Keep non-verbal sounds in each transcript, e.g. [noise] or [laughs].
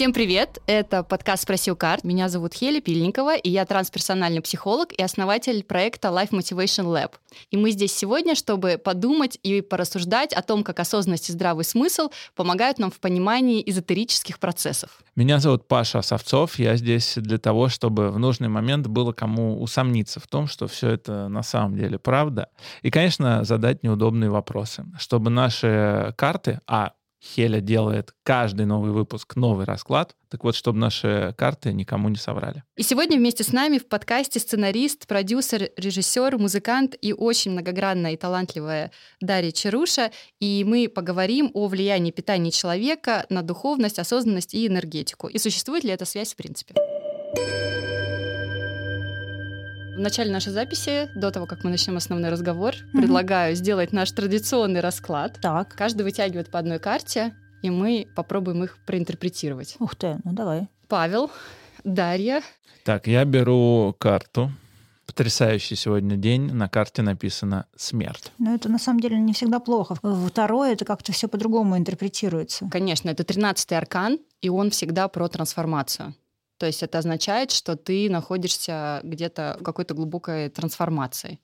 Всем привет! Это подкаст «Спроси у карт». Меня зовут Хеля Пильникова, и я трансперсональный психолог и основатель проекта Life Motivation Lab. И мы здесь сегодня, чтобы подумать и порассуждать о том, как осознанность и здравый смысл помогают нам в понимании эзотерических процессов. Меня зовут Паша Савцов. Я здесь для того, чтобы в нужный момент было кому усомниться в том, что все это на самом деле правда. И, конечно, задать неудобные вопросы, чтобы наши карты, а Хеля делает каждый новый выпуск новый расклад. Так вот, чтобы наши карты никому не соврали. И сегодня вместе с нами в подкасте сценарист, продюсер, режиссер, музыкант и очень многогранная и талантливая Дарья Чаруша. И мы поговорим о влиянии питания человека на духовность, осознанность и энергетику. И существует ли эта связь в принципе? В начале нашей записи, до того, как мы начнем основной разговор, mm-hmm. предлагаю сделать наш традиционный расклад. Так. Каждый вытягивает по одной карте, и мы попробуем их проинтерпретировать. Ух ты, ну давай. Павел, Дарья. Так, я беру карту. Потрясающий сегодня день. На карте написано «Смерть». Но это на самом деле не всегда плохо. Второе, это как-то все по-другому интерпретируется. Конечно, это 13-й аркан, и он всегда про трансформацию. То есть это означает, что ты находишься где-то в какой-то глубокой трансформации.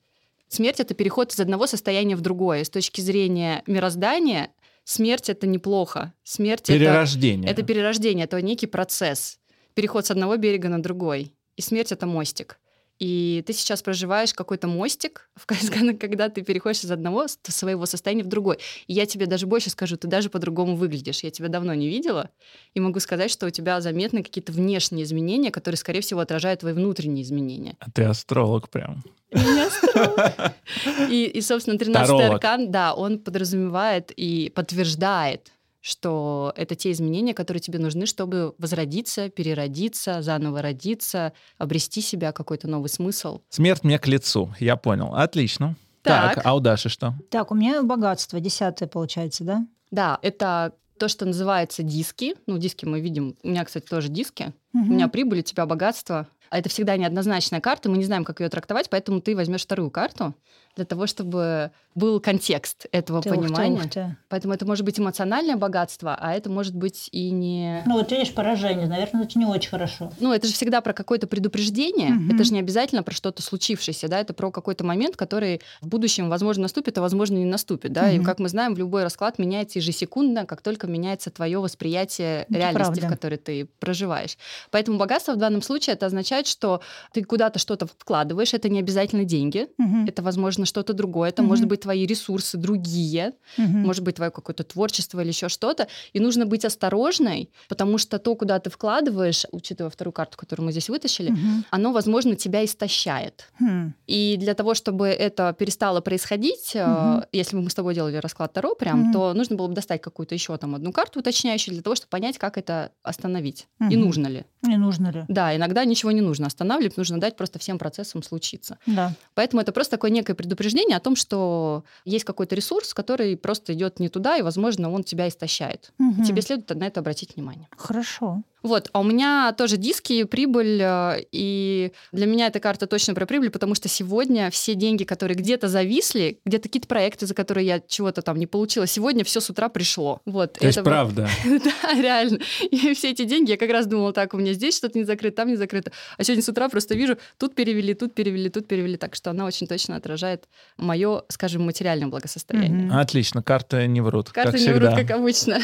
Смерть — это переход из одного состояния в другое. С точки зрения мироздания смерть — это неплохо. Смерть перерождение. Это, это перерождение, это некий процесс. Переход с одного берега на другой. И смерть — это мостик и ты сейчас проживаешь какой-то мостик, [laughs] когда ты переходишь из одного своего состояния в другой. И я тебе даже больше скажу, ты даже по-другому выглядишь. Я тебя давно не видела, и могу сказать, что у тебя заметны какие-то внешние изменения, которые, скорее всего, отражают твои внутренние изменения. А ты астролог прям. [laughs] [laughs] И, и собственно, 13-й аркан, да, он подразумевает и подтверждает что это те изменения, которые тебе нужны, чтобы возродиться, переродиться, заново родиться, обрести себя, какой-то новый смысл. Смерть мне к лицу, я понял. Отлично. Так, так а у Даши что? Так, у меня богатство, десятое получается, да? Да, это то, что называется диски. Ну, диски мы видим. У меня, кстати, тоже диски. Угу. У меня прибыль, у тебя богатство. А это всегда неоднозначная карта, мы не знаем, как ее трактовать, поэтому ты возьмешь вторую карту для того, чтобы был контекст этого ты, понимания. Ух ты, ух ты. Поэтому это может быть эмоциональное богатство, а это может быть и не... Ну вот видишь, поражение, наверное, это не очень хорошо. Ну это же всегда про какое-то предупреждение, угу. это же не обязательно про что-то случившееся, да, это про какой-то момент, который в будущем, возможно, наступит, а возможно, не наступит, да, угу. и как мы знаем, в любой расклад меняется ежесекундно, как только меняется твое восприятие это реальности, правда. в которой ты проживаешь. Поэтому богатство в данном случае это означает, что ты куда-то что-то вкладываешь, это не обязательно деньги, угу. это, возможно, что-то другое, это угу. может быть твои ресурсы другие, угу. может быть твое какое-то творчество или еще что-то, и нужно быть осторожной, потому что то, куда ты вкладываешь, учитывая вторую карту, которую мы здесь вытащили, угу. оно, возможно, тебя истощает. Угу. И для того, чтобы это перестало происходить, угу. если бы мы с тобой делали расклад Таро прям, угу. то нужно было бы достать какую-то еще там одну карту уточняющую для того, чтобы понять, как это остановить угу. и нужно ли. Не нужно ли. Да, иногда ничего не нужно останавливать, нужно дать просто всем процессам случиться. Да. Поэтому это просто такое некое предупреждение о том, что есть какой-то ресурс, который просто идет не туда, и, возможно, он тебя истощает. Угу. Тебе следует на это обратить внимание. Хорошо. Вот, а у меня тоже диски, прибыль, э, и для меня эта карта точно про прибыль, потому что сегодня все деньги, которые где-то зависли, где-то какие-то проекты, за которые я чего-то там не получила, сегодня все с утра пришло. Вот, То есть правда? [laughs] да, реально. И все эти деньги, я как раз думала, так, у меня здесь что-то не закрыто, там не закрыто. А сегодня с утра просто вижу, тут перевели, тут перевели, тут перевели. Так что она очень точно отражает мое, скажем, материальное благосостояние. Отлично, карты не врут, Карты не врут, как обычно.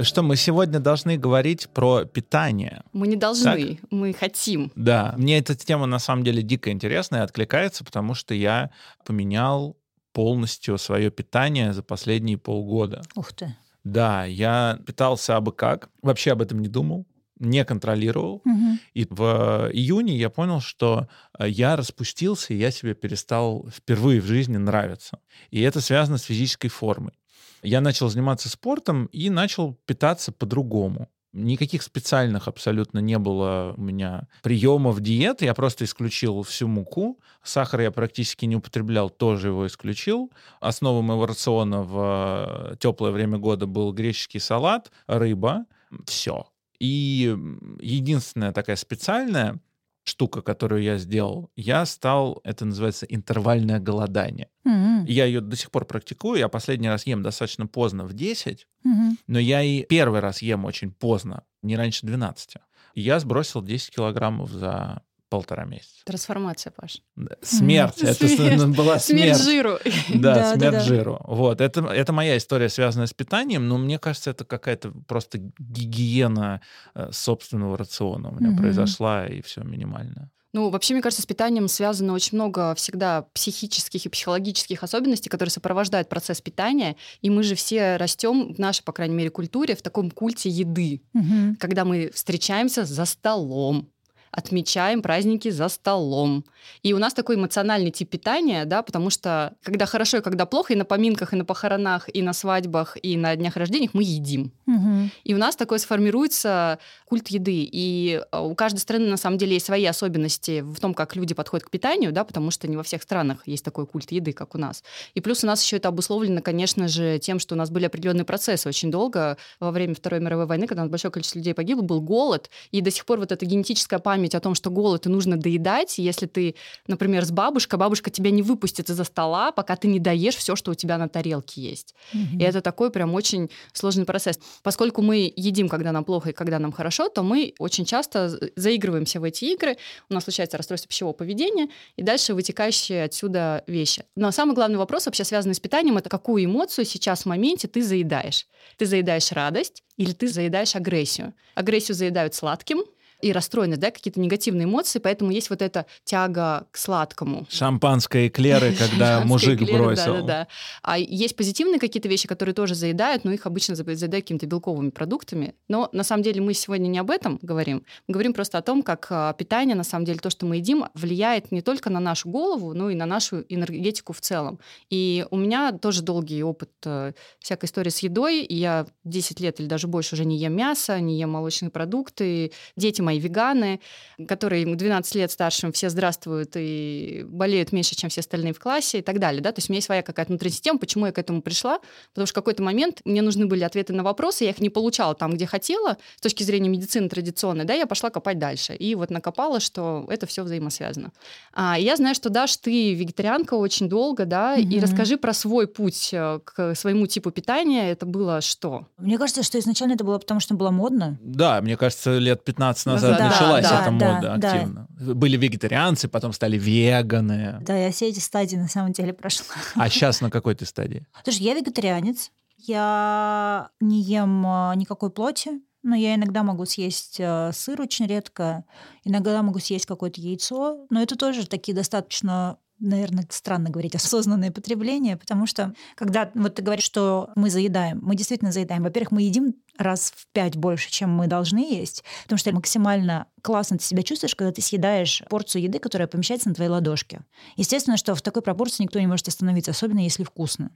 Что мы сегодня должны говорить про питание. Мы не должны, так? мы хотим. Да, мне эта тема на самом деле дико интересная и откликается, потому что я поменял полностью свое питание за последние полгода. Ух ты. Да, я питался абы как, вообще об этом не думал не контролировал. Угу. И в июне я понял, что э, я распустился, и я себе перестал впервые в жизни нравиться. И это связано с физической формой я начал заниматься спортом и начал питаться по-другому. Никаких специальных абсолютно не было у меня приемов диет. Я просто исключил всю муку. Сахар я практически не употреблял, тоже его исключил. Основа моего рациона в э, теплое время года был греческий салат, рыба. Все. И единственная такая специальная штука, которую я сделал, я стал, это называется интервальное голодание. Мгм. Я ее до сих пор практикую. Я последний раз ем достаточно поздно, в 10, Мгм. но я и первый раз ем очень поздно, не раньше 12. И я сбросил 10 килограммов за полтора месяца. Трансформация, Паш. Смерть. Это Смерть. [laughs] была Смерть смерть. жиру. [laughs] Да, Да, смерть да, да. жиру. Вот. Это, это моя история, связанная с питанием, но мне кажется, это какая-то просто гигиена э, собственного рациона у меня произошла, и все минимально. Ну, вообще, мне кажется, с питанием связано очень много всегда психических и психологических особенностей, которые сопровождают процесс питания. И мы же все растем в нашей, по крайней мере, культуре в таком культе еды, Мгм. когда мы встречаемся за столом отмечаем праздники за столом. И у нас такой эмоциональный тип питания, да, потому что когда хорошо и когда плохо, и на поминках, и на похоронах, и на свадьбах, и на днях рождениях мы едим. Мгм. И у нас такой сформируется культ еды. И э, у каждой страны, на самом деле, есть свои особенности в том, как люди подходят к питанию, да, потому что не во всех странах есть такой культ еды, как у нас. И плюс у нас еще это обусловлено, конечно же, тем, что у нас были определенные процессы очень долго во время Второй мировой войны, когда у нас большое количество людей погибло, был голод, и до сих пор вот эта генетическая память о том, что голод и нужно доедать, если ты, например, с бабушкой, бабушка тебя не выпустит из-за стола, пока ты не доешь все, что у тебя на тарелке есть. Мгм. И это такой прям очень сложный процесс. Поскольку мы едим, когда нам плохо и когда нам хорошо, то мы очень часто за- заигрываемся в эти игры, у нас случается расстройство пищевого поведения, и дальше вытекающие отсюда вещи. Но самый главный вопрос, вообще связанный с питанием, это какую эмоцию сейчас в моменте ты заедаешь. Ты заедаешь радость или ты заедаешь агрессию. Агрессию заедают сладким, и расстроенность, да, какие-то негативные эмоции, поэтому есть вот эта тяга к сладкому. Шампанское эклеры, [laughs] когда мужик бросил. Да-да-да. А есть позитивные какие-то вещи, которые тоже заедают, но их обычно за- заедают какими-то белковыми продуктами. Но на самом деле мы сегодня не об этом говорим. Мы говорим просто о том, как а, питание, на самом деле, то, что мы едим, влияет не только на нашу голову, но и на нашу энергетику в целом. И у меня тоже долгий опыт э, всякой истории с едой. Я 10 лет или даже больше уже не ем мясо, не ем молочные продукты. Дети мои веганы, которые им 12 лет старшим все здравствуют и болеют меньше, чем все остальные в классе и так далее. Да? То есть у меня есть своя какая-то внутренняя система, почему я к этому пришла. Потому что в какой-то момент мне нужны были ответы на вопросы, я их не получала там, где хотела, с точки зрения медицины традиционной, да, я пошла копать дальше. И вот накопала, что это все взаимосвязано. А, и я знаю, что, Даш, ты вегетарианка очень долго, да, и Мгм. расскажи про свой путь э, к своему типу питания. Это было что? Мне кажется, что изначально это было потому, что было модно. Да, мне кажется, лет 15 назад Да, началась да, эта да, мода да. активно. Были вегетарианцы, потом стали веганы. Да, я все эти стадии на самом деле прошла. А сейчас на [laughs] какой ты стадии? Слушай, я вегетарианец. Я не ем а, никакой плоти, но я иногда могу съесть а, сыр очень редко, иногда могу съесть какое-то яйцо, но это тоже такие достаточно наверное, странно говорить [laughs] осознанное потребление, потому что когда вот ты говоришь, что мы заедаем, мы действительно заедаем. Во-первых, мы едим раз в пять больше, чем мы должны есть, потому что максимально классно ты себя чувствуешь, когда ты съедаешь порцию еды, которая помещается на твоей ладошке. Естественно, что в такой пропорции никто не может остановиться, особенно если вкусно.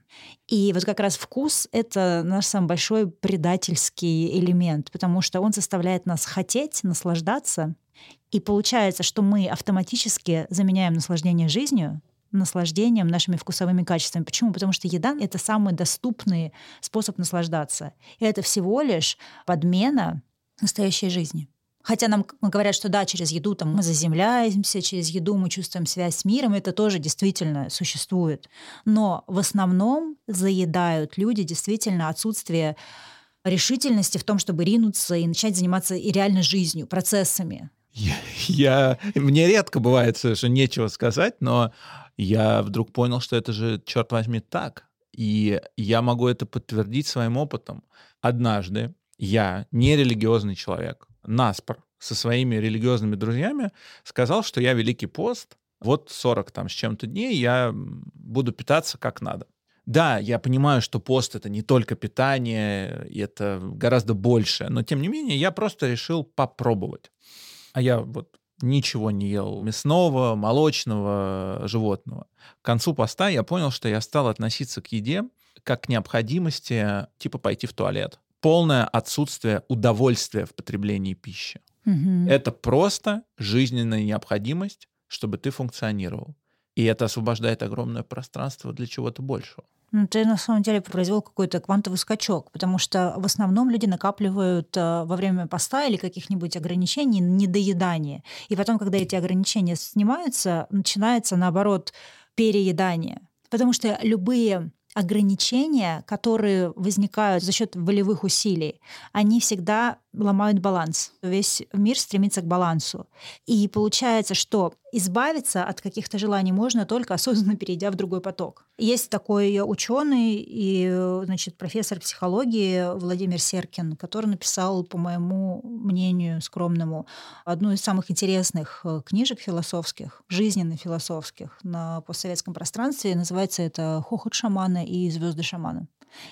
И вот как раз вкус — это наш самый большой предательский элемент, потому что он заставляет нас хотеть, наслаждаться. И получается, что мы автоматически заменяем наслаждение жизнью наслаждением нашими вкусовыми качествами. Почему? Потому что еда — это самый доступный способ наслаждаться. И это всего лишь подмена настоящей жизни. Хотя нам говорят, что да, через еду там мы заземляемся, через еду мы чувствуем связь с миром, это тоже действительно существует. Но в основном заедают люди действительно отсутствие решительности в том, чтобы ринуться и начать заниматься и реально жизнью, процессами. Я, я, мне редко бывает, что нечего сказать, но я вдруг понял, что это же, черт возьми, так. И я могу это подтвердить своим опытом. Однажды я, нерелигиозный человек, наспор со своими религиозными друзьями сказал, что я Великий пост, вот 40 там с чем-то дней я буду питаться как надо. Да, я понимаю, что пост это не только питание, это гораздо больше, но тем не менее я просто решил попробовать. А я вот ничего не ел мясного, молочного, животного. К концу поста я понял, что я стал относиться к еде как к необходимости, типа пойти в туалет. Полное отсутствие удовольствия в потреблении пищи. Угу. Это просто жизненная необходимость, чтобы ты функционировал. И это освобождает огромное пространство для чего-то большего. Ну, ты на самом деле произвел какой-то квантовый скачок, потому что в основном люди накапливают э, во время поста или каких-нибудь ограничений недоедание. И потом, когда эти ограничения снимаются, начинается, наоборот, переедание. Потому что любые ограничения, которые возникают за счет волевых усилий, они всегда ломают баланс. Весь мир стремится к балансу. И получается, что избавиться от каких-то желаний можно только осознанно перейдя в другой поток. Есть такой ученый и значит, профессор психологии Владимир Серкин, который написал, по моему мнению скромному, одну из самых интересных э, книжек философских, жизненно-философских на постсоветском пространстве. Называется это «Хохот шамана» и «Звезды шамана».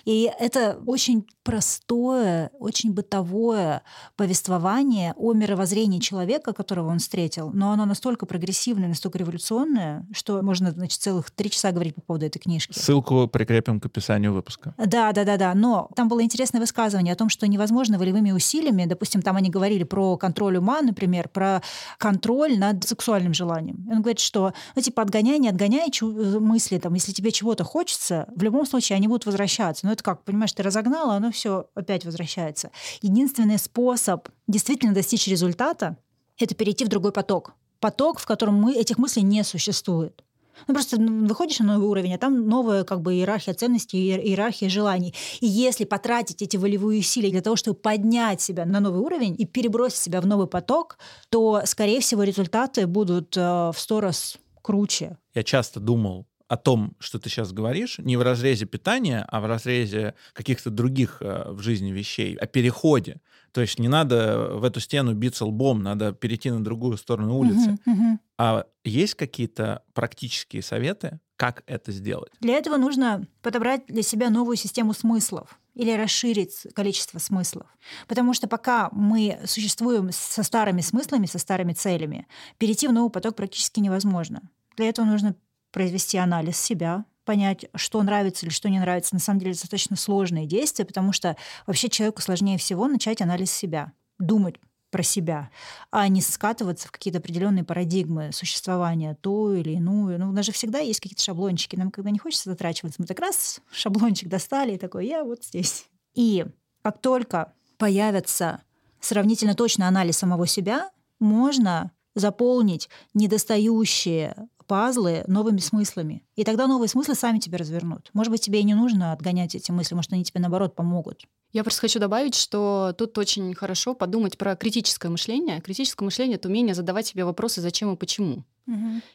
И это очень простое, очень бытовое повествование о мировоззрении человека, которого он встретил, но оно настолько прогрессивное, настолько революционное, что можно, значит, целых три часа говорить по поводу этой книжки. Ссылку прикрепим к описанию выпуска. Да, да, да, да. Но там было интересное высказывание о том, что невозможно волевыми усилиями, допустим, там они говорили про контроль ума, например, про контроль над сексуальным желанием. Он говорит, что, ну, типа, отгоняй, не отгоняй мысли, там, если тебе чего-то хочется, в любом случае они будут возвращаться возвращаться. Но это как, понимаешь, ты разогнала, оно все опять возвращается. Единственный способ действительно достичь результата — это перейти в другой поток. Поток, в котором мы, этих мыслей не существует. Ну, просто выходишь на новый уровень, а там новая как бы иерархия ценностей, иерархия желаний. И если потратить эти волевые усилия для того, чтобы поднять себя на новый уровень и перебросить себя в новый поток, то, скорее всего, результаты будут э, в сто раз круче. Я часто думал о том, что ты сейчас говоришь, не в разрезе питания, а в разрезе каких-то других э, в жизни вещей, о переходе. То есть не надо в эту стену биться лбом, надо перейти на другую сторону улицы. Uh-huh, uh-huh. А есть какие-то практические советы, как это сделать? Для этого нужно подобрать для себя новую систему смыслов или расширить количество смыслов. Потому что пока мы существуем со старыми смыслами, со старыми целями, перейти в новый поток практически невозможно. Для этого нужно произвести анализ себя, понять, что нравится или что не нравится, на самом деле достаточно сложные действия, потому что вообще человеку сложнее всего начать анализ себя, думать про себя, а не скатываться в какие-то определенные парадигмы существования, то или иную. Ну, у нас же всегда есть какие-то шаблончики. Нам когда не хочется затрачиваться, мы так раз шаблончик достали и такой, я вот здесь. И как только появится сравнительно точный анализ самого себя, можно заполнить недостающие пазлы новыми смыслами. И тогда новые смыслы сами тебя развернут. Может быть, тебе и не нужно отгонять эти мысли, может, они тебе, наоборот, помогут. Я просто хочу добавить, что тут очень хорошо подумать про критическое мышление. Критическое мышление — это умение задавать себе вопросы «зачем и почему?».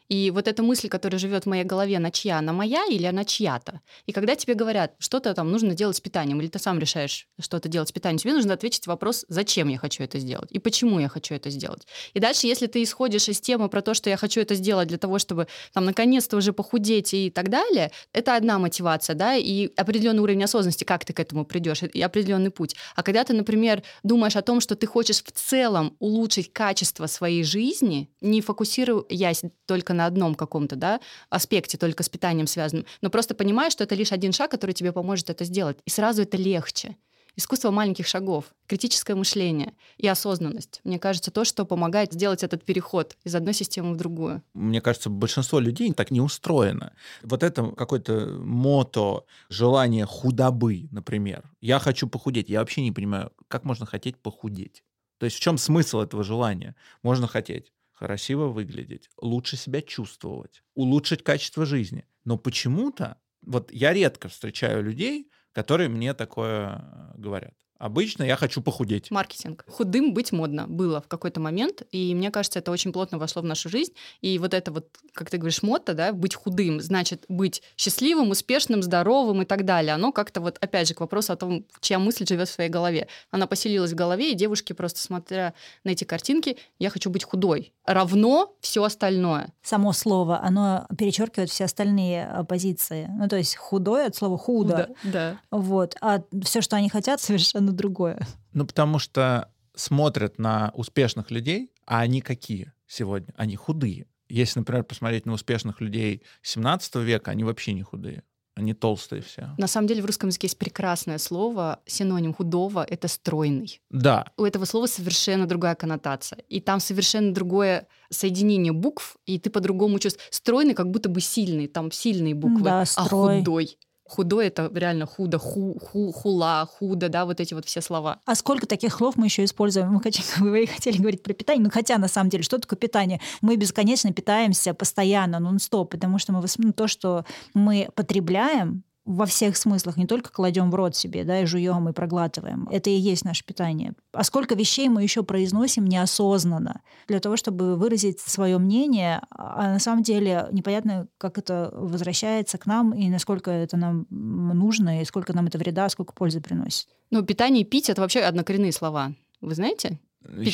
И вот эта мысль, которая живет в моей голове, она чья? Она моя или она чья-то? И когда тебе говорят, что-то там нужно делать с питанием, или ты сам решаешь что-то делать с питанием, тебе нужно ответить вопрос, зачем я хочу это сделать и почему я хочу это сделать. И дальше, если ты исходишь из темы про то, что я хочу это сделать для того, чтобы там наконец-то уже похудеть и так далее, это одна мотивация, да, и определенный уровень осознанности, как ты к этому придешь, и определенный путь. А когда ты, например, думаешь о том, что ты хочешь в целом улучшить качество своей жизни, не фокусируясь только на одном каком-то да, аспекте, только с питанием связанным, но просто понимаешь, что это лишь один шаг, который тебе поможет это сделать. И сразу это легче. Искусство маленьких шагов, критическое мышление и осознанность. Мне кажется, то, что помогает сделать этот переход из одной системы в другую. Мне кажется, большинство людей так не устроено. Вот это какое-то мото, желание худобы, например. Я хочу похудеть. Я вообще не понимаю, как можно хотеть похудеть. То есть в чем смысл этого желания? Можно хотеть красиво выглядеть, лучше себя чувствовать, улучшить качество жизни. Но почему-то, вот я редко встречаю людей, которые мне такое э, говорят. Обычно я хочу похудеть. Маркетинг. Худым быть модно было в какой-то момент, и мне кажется, это очень плотно вошло в нашу жизнь. И вот это вот, как ты говоришь, мото, да, быть худым, значит быть счастливым, успешным, здоровым и так далее. Оно как-то вот, опять же, к вопросу о том, чья мысль живет в своей голове. Она поселилась в голове, и девушки просто смотря на эти картинки, я хочу быть худой. Равно все остальное. Само слово, оно перечеркивает все остальные э, позиции. Ну, то есть худой от слова худо. худо да. Вот. А все, что они хотят, совершенно на другое. Ну, потому что смотрят на успешных людей, а они какие сегодня? Они худые. Если, например, посмотреть на успешных людей 17 века, они вообще не худые. Они толстые все. На самом деле в русском языке есть прекрасное слово, синоним худого — это стройный. Да. У этого слова совершенно другая коннотация. И там совершенно другое соединение букв, и ты по-другому чувствуешь. Стройный как будто бы сильный, там сильные буквы, да, а строй. худой Худой это реально худо, ху, ху, хула, худо, да, вот эти вот все слова. А сколько таких слов мы еще используем? Мы хотели, [laughs] вы хотели говорить про питание, ну хотя на самом деле, что такое питание? Мы бесконечно питаемся постоянно, нон-стоп, потому что мы ну, то, что мы потребляем, во всех смыслах, не только кладем в рот себе, да, и жуем, и проглатываем. Это и есть наше питание. А сколько вещей мы еще произносим неосознанно для того, чтобы выразить свое мнение, а на самом деле непонятно, как это возвращается к нам, и насколько это нам нужно, и сколько нам это вреда, сколько пользы приносит. Ну, питание и пить — это вообще однокоренные слова. Вы знаете? Питание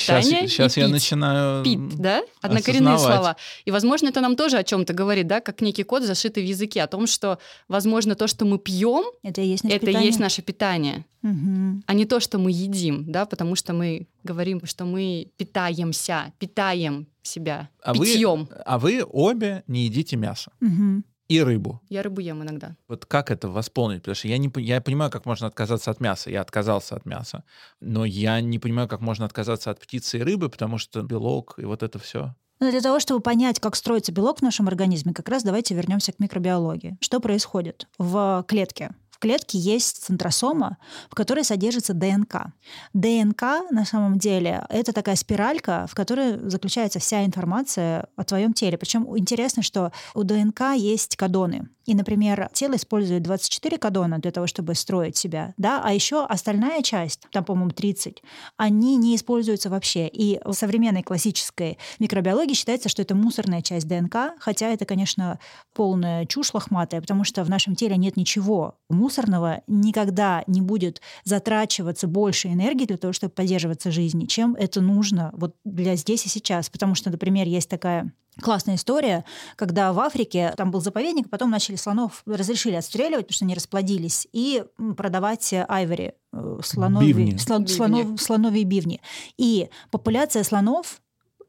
сейчас, сейчас и я пить. начинаю Пит, да? Однокоренные слова. И, возможно, это нам тоже о чем-то говорит, да, как некий код, зашитый в языке, о том, что, возможно, то, что мы пьем, это и есть наше это питание. есть наше питание, Угу. а не то, что мы едим, да, потому что мы говорим, что мы питаемся, питаем себя А вы- питьем. А вы обе не едите мясо Угу. И рыбу. Я рыбу ем иногда. Вот как это восполнить? Потому что я, не, я понимаю, как можно отказаться от мяса. Я отказался от мяса. Но я не понимаю, как можно отказаться от птицы и рыбы, потому что белок и вот это все. Но для того, чтобы понять, как строится белок в нашем организме, как раз давайте вернемся к микробиологии. Что происходит в клетке? В клетке есть центросома, в которой содержится ДНК. ДНК на самом деле это такая спиралька, в которой заключается вся информация о твоем теле. Причем интересно, что у ДНК есть кадоны. И, например, тело использует 24 кадона для того, чтобы строить себя, да, а еще остальная часть, там, по-моему, 30, они не используются вообще. И в современной классической микробиологии считается, что это мусорная часть ДНК, хотя это, конечно, полная чушь лохматая, потому что в нашем теле нет ничего мусорного, никогда не будет затрачиваться больше энергии для того, чтобы поддерживаться жизни, чем это нужно вот для здесь и сейчас. Потому что, например, есть такая Классная история, когда в Африке там был заповедник, потом начали слонов, разрешили отстреливать, потому что они расплодились, и продавать айвори, э, слоновьи, Бивни. слон- Бивни. слонов- слоновьи бивни. И популяция слонов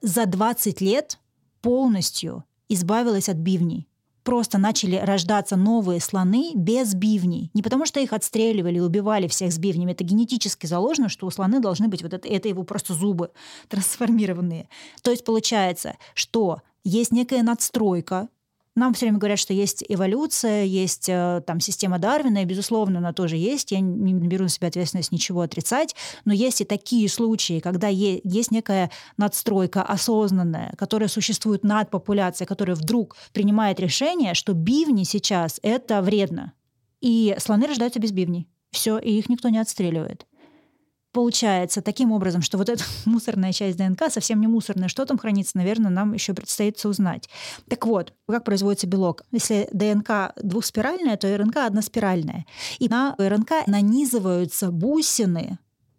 за 20 лет полностью избавилась от бивней. Просто начали рождаться новые слоны без бивней. Не потому что их отстреливали и убивали всех с бивнями. Это генетически заложено, что у слоны должны быть вот это, это его просто зубы [laughs] трансформированные. То есть получается, что есть некая надстройка. Нам все время говорят, что есть эволюция, есть э, там система Дарвина, и, безусловно, она тоже есть. Я не беру на себя ответственность ничего отрицать. Но есть и такие случаи, когда есть некая надстройка осознанная, которая существует над популяцией, которая вдруг принимает решение, что бивни сейчас это вредно. И слоны рождаются без бивней. Все, и их никто не отстреливает. Получается таким образом, что вот эта [laughs] мусорная часть ДНК совсем не мусорная. Что там хранится, наверное, нам еще предстоит узнать. Так вот, как производится белок? Если ДНК двухспиральная, то РНК односпиральная. И на РНК нанизываются бусины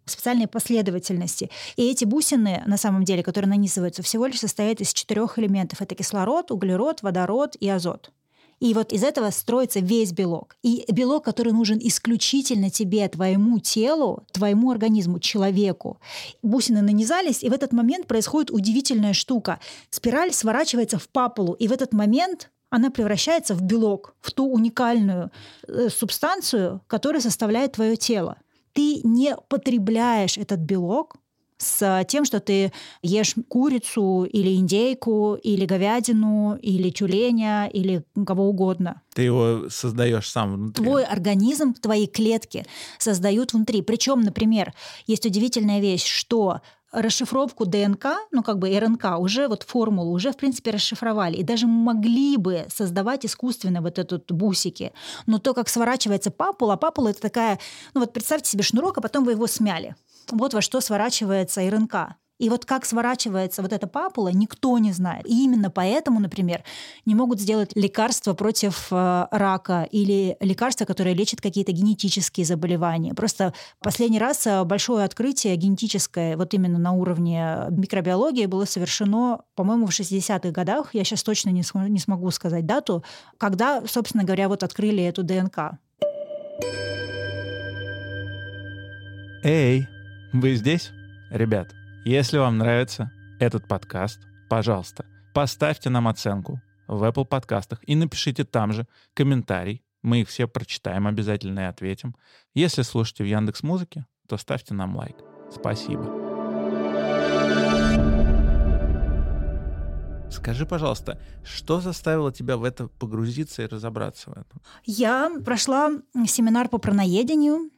специальной последовательности. И эти бусины, на самом деле, которые нанизываются, всего лишь состоят из четырех элементов. Это кислород, углерод, водород и азот. И вот из этого строится весь белок. И белок, который нужен исключительно тебе, твоему телу, твоему организму, человеку. Бусины нанизались, и в этот момент происходит удивительная штука. Спираль сворачивается в папулу, и в этот момент она превращается в белок, в ту уникальную э, субстанцию, которая составляет твое тело. Ты не потребляешь этот белок, с тем, что ты ешь курицу или индейку, или говядину, или тюленя, или кого угодно. Ты его создаешь сам внутри. Твой организм, твои клетки создают внутри. Причем, например, есть удивительная вещь, что расшифровку ДНК, ну как бы РНК, уже вот формулу уже в принципе расшифровали и даже могли бы создавать искусственно вот этот бусики. Но то, как сворачивается папула, папула это такая, ну вот представьте себе шнурок, а потом вы его смяли. Вот во что сворачивается РНК. И вот как сворачивается вот эта папула, никто не знает. И именно поэтому, например, не могут сделать лекарства против э, рака или лекарства, которые лечат какие-то генетические заболевания. Просто последний раз э, большое открытие генетическое, вот именно на уровне микробиологии, было совершено, по-моему, в 60-х годах. Я сейчас точно не, см- не смогу сказать дату, когда, собственно говоря, вот открыли эту ДНК. Эй, вы здесь? Ребят, если вам нравится этот подкаст, пожалуйста, поставьте нам оценку в Apple подкастах и напишите там же комментарий. Мы их все прочитаем обязательно и ответим. Если слушаете в Яндекс Музыке, то ставьте нам лайк. Спасибо. Скажи, пожалуйста, что заставило тебя в это погрузиться и разобраться в этом? Я прошла семинар по праноедению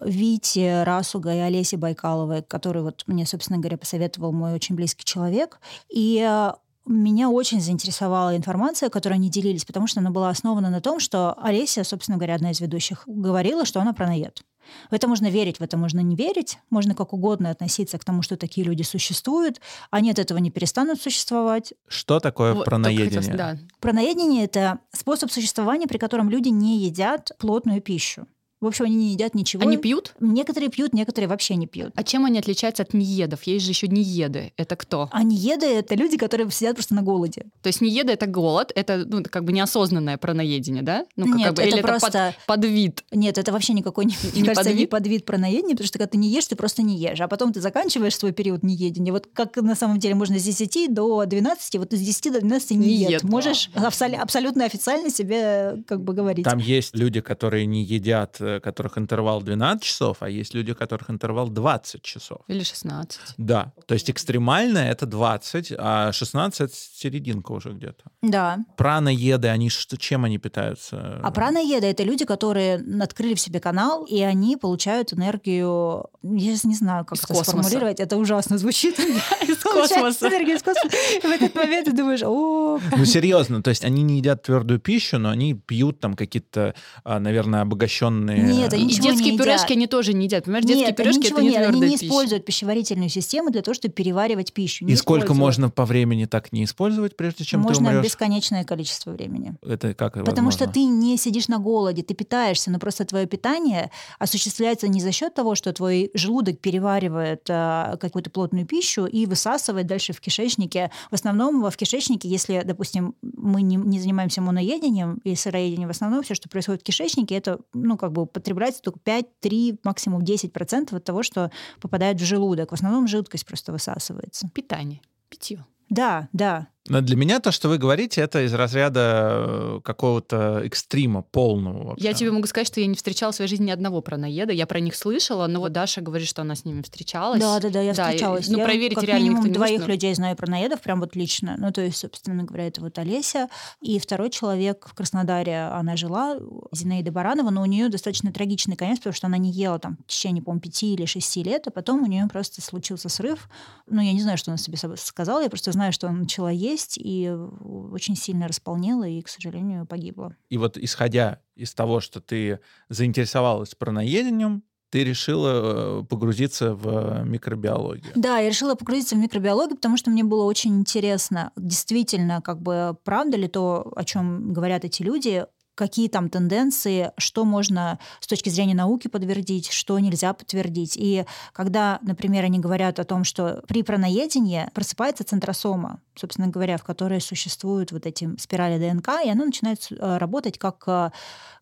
Вите Расуга и Олесе Байкаловой, который вот мне, собственно говоря, посоветовал мой очень близкий человек. И э, меня очень заинтересовала информация, которой они делились, потому что она была основана на том, что Олеся, собственно говоря, одна из ведущих, говорила, что она праноед. В это можно верить, в это можно не верить, можно как угодно относиться к тому, что такие люди существуют, они от этого не перестанут существовать. Что такое вот, праноедение? Да. Праноедение – это способ существования, при котором люди не едят плотную пищу. В общем, они не едят ничего. Они пьют? Некоторые пьют, некоторые вообще не пьют. А чем они отличаются от неедов? Есть же еще нееды. Это кто? А нееды — это люди, которые сидят просто на голоде. То есть нееды — это голод, это ну, как бы неосознанное праноедение, да? Ну, как, Нет, как бы, это или просто... это под, подвид? Нет, это вообще никакой не, не, кажется, подвид? не подвид праноедения, потому что когда ты не ешь, ты просто не ешь. А потом ты заканчиваешь свой период неедения. Вот как на самом деле можно с 10 до 12, вот с 10 до 12 не, не ед. ед. Можешь абсол- абсолютно официально себе как бы говорить. Там есть люди, которые не едят, э, которых интервал интервал 12 часов, а есть люди, у которых интервал 20 часов. Или 16. Да. То есть экстремально это 20, а 16 серединка уже где-то. Да. Праноеды, они что, чем они питаются? А праноеды — это люди, которые открыли в себе канал, и они получают энергию, я не знаю, как из это космоса. сформулировать, это ужасно звучит. [laughs] [laughs] Из космоса. Энергия из космоса. В этот момент ты думаешь, о... [laughs] Ну, серьезно, то есть они не едят твердую пищу, но они пьют там какие-то, а, наверное, обогащенные... Нет, они ничего детские пюрешки они тоже не едят. Понимаешь, детские нет, пюрешки это не нет, твердая они не пища. используют пищеварительную систему для того, чтобы переваривать пищу. Не И сколько можно по времени так не использовать, прежде чем можно ты умрешь? бесконечное количество времени. Это как Потому возможно? что ты не сидишь на голоде, ты питаешься, но просто твое питание осуществляется не за счет того, что твой желудок переваривает э, какую-то плотную пищу и высасывает дальше в кишечнике. В основном в кишечнике, если, допустим, мы не, не занимаемся моноедением и сыроедением, в основном все, что происходит в кишечнике, это, ну, как бы употребляется только 5-3, максимум 10% от того, что попадает в желудок. В основном жидкость просто высасывается. Питание, питье. Да, да. Но для меня то, что вы говорите, это из разряда э, какого-то экстрима полного. Вообще. Я тебе могу сказать, что я не встречала в своей жизни ни одного праноеда. Я про них слышала, но вот Даша говорит, что она с ними встречалась. Да, да, да, я встречалась. ну, я проверить как реально минимум никто не двоих но- людей знаю праноедов, прям вот лично. Ну, то есть, собственно говоря, это вот Олеся. И второй человек в Краснодаре, она жила, Зинаида Баранова, но у нее достаточно трагичный конец, потому что она не ела там в течение, по-моему, пяти или шести лет, а потом у нее просто случился срыв. Ну, я не знаю, что она себе сказала, я просто знаю, что она начала есть и очень сильно располнела и, к сожалению, погибла. И вот исходя из того, что ты заинтересовалась праноедением, ты решила э, погрузиться в микробиологию. Да, я решила погрузиться в микробиологию, потому что мне было очень интересно, действительно, как бы правда ли то, о чем говорят эти люди, какие там тенденции, что можно с точки зрения науки подтвердить, что нельзя подтвердить. И когда, например, они говорят о том, что при праноедении просыпается центросома, собственно говоря, в которой существуют вот эти спирали ДНК, и она начинает э, работать как... э,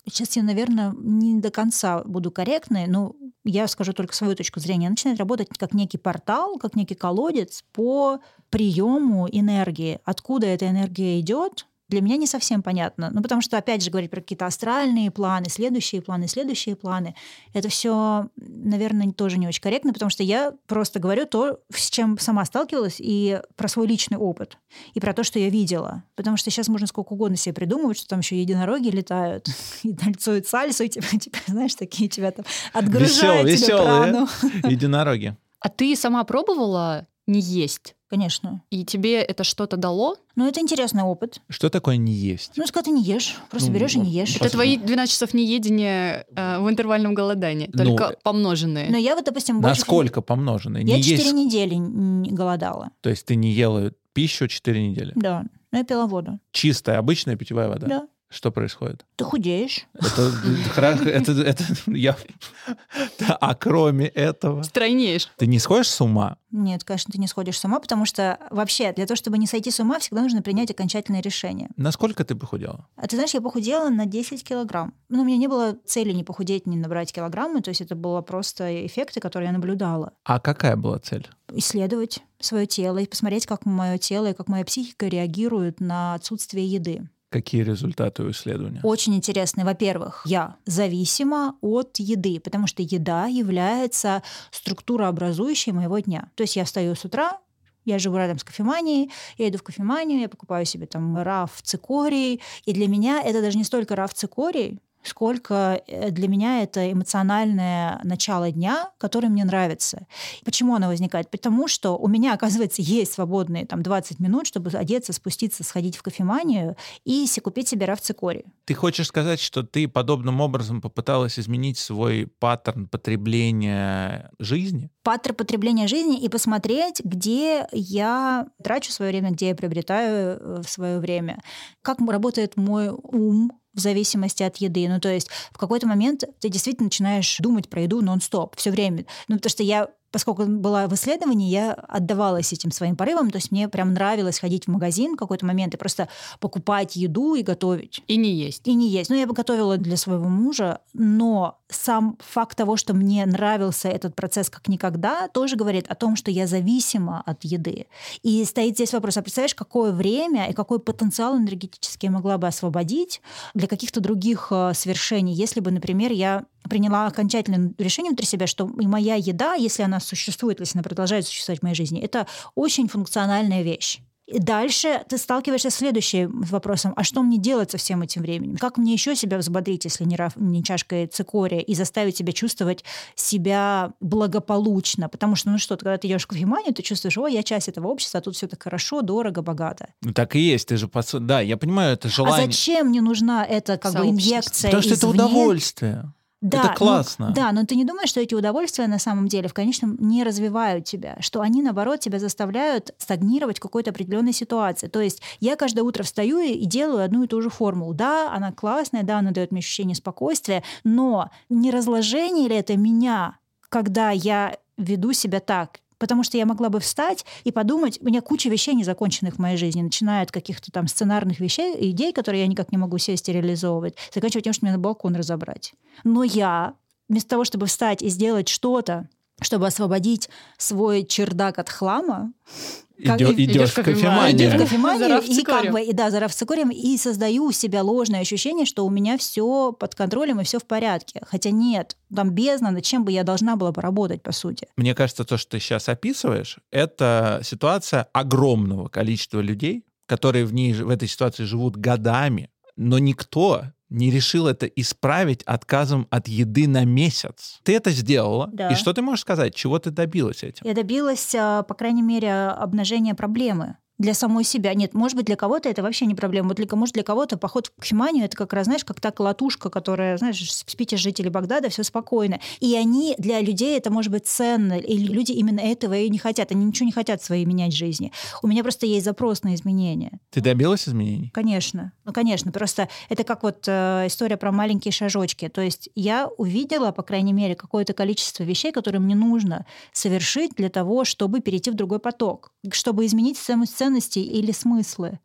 Сейчас я, наверное, не до конца буду корректной, но я скажу только свою точку зрения. Она начинает работать как некий портал, как некий колодец по приему энергии. Откуда эта энергия идет, для меня не совсем понятно. Ну, потому что, опять же, говорить про какие-то астральные планы, следующие планы, следующие планы, это все, наверное, тоже не очень корректно, потому что я просто говорю то, с чем сама сталкивалась, и про свой личный опыт, и про то, что я видела. Потому что сейчас можно сколько угодно себе придумывать, что там еще единороги летают [laughs] и танцуют сальсу, и тебя, [laughs] тебя знаешь, такие тебя там отгружают тебе веселые единороги. А ты сама пробовала не есть? Конечно. И тебе это что-то дало? Но это интересный опыт. Что такое не есть? Ну, когда ты не ешь, просто Ну, берешь и не ешь. Это твои 12 часов неедения э, в интервальном голодании, Ну, только помноженные. Но я вот, допустим, больше... Насколько помноженное? Я Не 4 есть, недели не голодала. то есть ты не ела пищу 4 недели. Да. Но я пила воду. Чистая, обычная питьевая вода. Да. Что происходит? Ты худеешь. Это, хра- [laughs] это, это я... [laughs] А кроме этого... Стройнеешь. Ты не сходишь с ума? Нет, конечно, ты не сходишь с ума, потому что вообще для того, чтобы не сойти с ума, всегда нужно принять окончательное решение. Насколько ты похудела? А ты знаешь, я похудела на 10 килограмм. Ну, у меня не было цели ни похудеть, ни набрать килограммы, то есть это было просто эффекты, которые я наблюдала. А какая была цель? Исследовать свое тело и посмотреть, как мое тело и как моя психика реагируют на отсутствие еды. Какие результаты у исследования? Очень интересный. Во-первых, я зависима от еды, потому что еда является структурообразующей моего дня. То есть я встаю с утра, Я живу рядом с кофеманией, я иду в кофеманию, я покупаю себе там раф цикорий, и для меня это даже не столько раф цикорий, сколько э, для меня это эмоциональное начало дня, которое мне нравится. Почему оно возникает? Потому что у меня, [laughs] оказывается, есть свободные там 20 минут, чтобы одеться, спуститься, сходить в кофеманию и купить себе рафцикори. Ты хочешь сказать, что ты подобным образом попыталась изменить свой паттерн потребления жизни? Паттерн потребления жизни и посмотреть, где я трачу свое время, где я приобретаю э, в свое время, как работает мой ум, в зависимости от еды. Ну, то есть в какой-то момент ты действительно начинаешь думать про еду нон-стоп все время. Ну, потому что я поскольку была в исследовании, я отдавалась этим своим порывам. То есть мне прям нравилось ходить в магазин в какой-то момент и просто покупать еду и готовить. И не есть. И не есть. Ну, я бы готовила для своего мужа, но сам факт того, что мне нравился этот процесс как никогда, тоже говорит о том, что я зависима от еды. И стоит здесь вопрос, а представляешь, какое время и какой потенциал энергетический я могла бы освободить для каких-то других э, свершений, если бы, например, я приняла окончательное решение внутри себя, что и моя еда, если она существует, если она продолжает существовать в моей жизни, это очень функциональная вещь. И дальше ты сталкиваешься с следующим вопросом. А что мне делать со всем этим временем? Как мне еще себя взбодрить, если не, раф, не чашкой цикория, и заставить себя чувствовать себя благополучно? Потому что, ну что, когда ты идешь в кофеманию, ты чувствуешь, о, я часть этого общества, а тут все так хорошо, дорого, богато. Ну так и есть, ты же... Под... Да, я понимаю, это желание... А зачем мне нужна эта как бы инъекция Потому что извне? это удовольствие. Да, это классно. Ну, да, но ты не думаешь, что эти удовольствия на самом деле в конечном не развивают тебя, что они, наоборот, тебя заставляют стагнировать в какой-то определенной ситуации. То есть я каждое утро встаю и делаю одну и ту же формулу. Да, она классная, да, она дает мне ощущение спокойствия, но не разложение ли это меня, когда я веду себя так? Потому что я могла бы встать и подумать, у меня куча вещей незаконченных в моей жизни, начиная от каких-то там сценарных вещей, идей, которые я никак не могу сесть и реализовывать, заканчивая тем, что мне на балкон разобрать. Но я вместо того, чтобы встать и сделать что-то, чтобы освободить свой чердак от хлама, как, идешь в кофеманию. Иди в кофеманию и как бы, и, да, за рафцикорием, и создаю у себя ложное ощущение, что у меня все под контролем и все в порядке. Хотя нет, там бездна, над чем бы я должна была поработать, по сути. Мне кажется, то, что ты сейчас описываешь, это ситуация огромного количества людей, которые в, ней, в этой ситуации живут годами, но никто не решил это исправить отказом от еды на месяц. Ты это сделала. Да. И что ты можешь сказать? Чего ты добилась этим? Я добилась, а, по крайней мере, обнажения проблемы для самой себя. Нет, может быть, для кого-то это вообще не проблема. Вот для, может, для кого-то поход в Химанию это как раз, знаешь, как та колотушка, которая, знаешь, спите жители Багдада, все спокойно. И они, для людей это может быть ценно, и люди именно этого и не хотят. Они ничего не хотят своей менять жизни. У меня просто есть запрос на изменения. Ты добилась изменений? Конечно. Ну, конечно. Просто это как вот э, история про маленькие шажочки. То есть я увидела, по крайней мере, какое-то количество вещей, которые мне нужно совершить для того, чтобы перейти в другой поток, чтобы изменить цену ценностей или смыслы.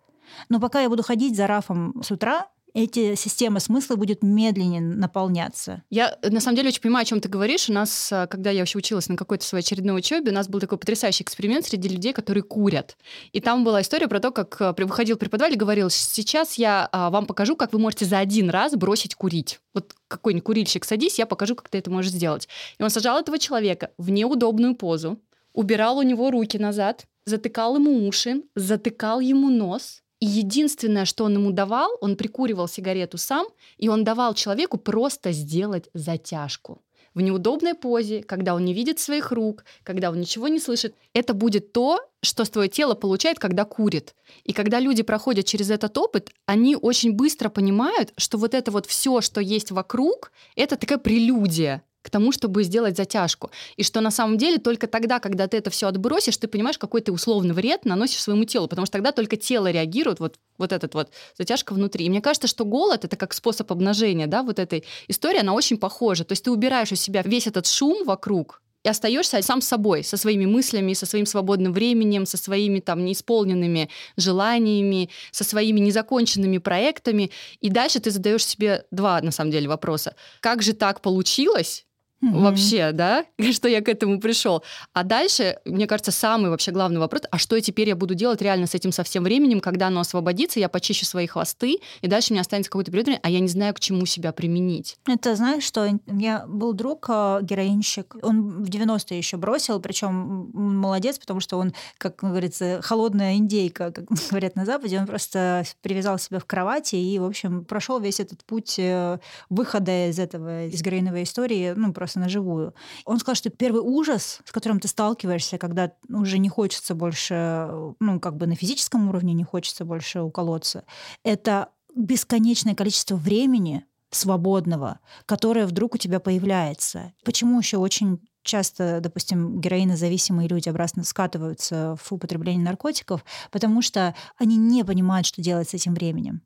Но пока я буду ходить за Рафом с утра, эти системы смысла будет медленнее наполняться. Я на самом деле очень понимаю, о чем ты говоришь. У нас, а, когда я вообще училась на какой-то своей очередной учебе, у нас был такой потрясающий эксперимент среди людей, которые курят. И там была история про то, как а, выходил преподаватель и говорил, сейчас я а, вам покажу, как вы можете за один раз бросить курить. Вот какой-нибудь курильщик садись, я покажу, как ты это можешь сделать. И он сажал этого человека в неудобную позу, убирал у него руки назад, затыкал ему уши, затыкал ему нос. И единственное, что он ему давал, он прикуривал сигарету сам, и он давал человеку просто сделать затяжку в неудобной позе, когда он не видит своих рук, когда он ничего не слышит. Это будет то, что твое тело получает, когда курит. И когда люди проходят через этот опыт, они очень быстро понимают, что вот это вот все, что есть вокруг, это такая прелюдия к тому, чтобы сделать затяжку. И что на самом деле только тогда, когда ты это все отбросишь, ты понимаешь, какой ты условный вред наносишь своему телу, потому что тогда только тело реагирует, вот, вот этот вот затяжка внутри. И мне кажется, что голод — это как способ обнажения, да, вот этой истории, она очень похожа. То есть ты убираешь у себя весь этот шум вокруг, и остаешься сам собой, со своими мыслями, со своим свободным временем, со своими там неисполненными желаниями, со своими незаконченными проектами. И дальше ты задаешь себе два, на самом деле, вопроса. Как же так получилось, угу. вообще, да, [laughs] что я к этому пришел. А дальше, мне кажется, самый вообще главный вопрос, а что теперь я буду делать реально с этим со всем временем, когда оно освободится, я почищу свои хвосты, и дальше у меня останется какой-то период, а я не знаю, к чему себя применить. Это знаешь, что у меня был друг, э, героинщик, он в 90-е еще бросил, причем молодец, потому что он, как говорится, холодная индейка, как [laughs] говорят на Западе, он просто привязал себя в кровати и, в общем, прошел весь этот путь э, выхода из этого, из героиновой истории, ну, просто на живую. Он сказал, что первый ужас, с которым ты сталкиваешься, когда уже не хочется больше, ну, как бы на физическом уровне не хочется больше уколоться, это бесконечное количество времени свободного, которое вдруг у тебя появляется. Почему еще очень часто, допустим, героинозависимые люди обратно скатываются в употребление наркотиков, потому что они не понимают, что делать с этим временем.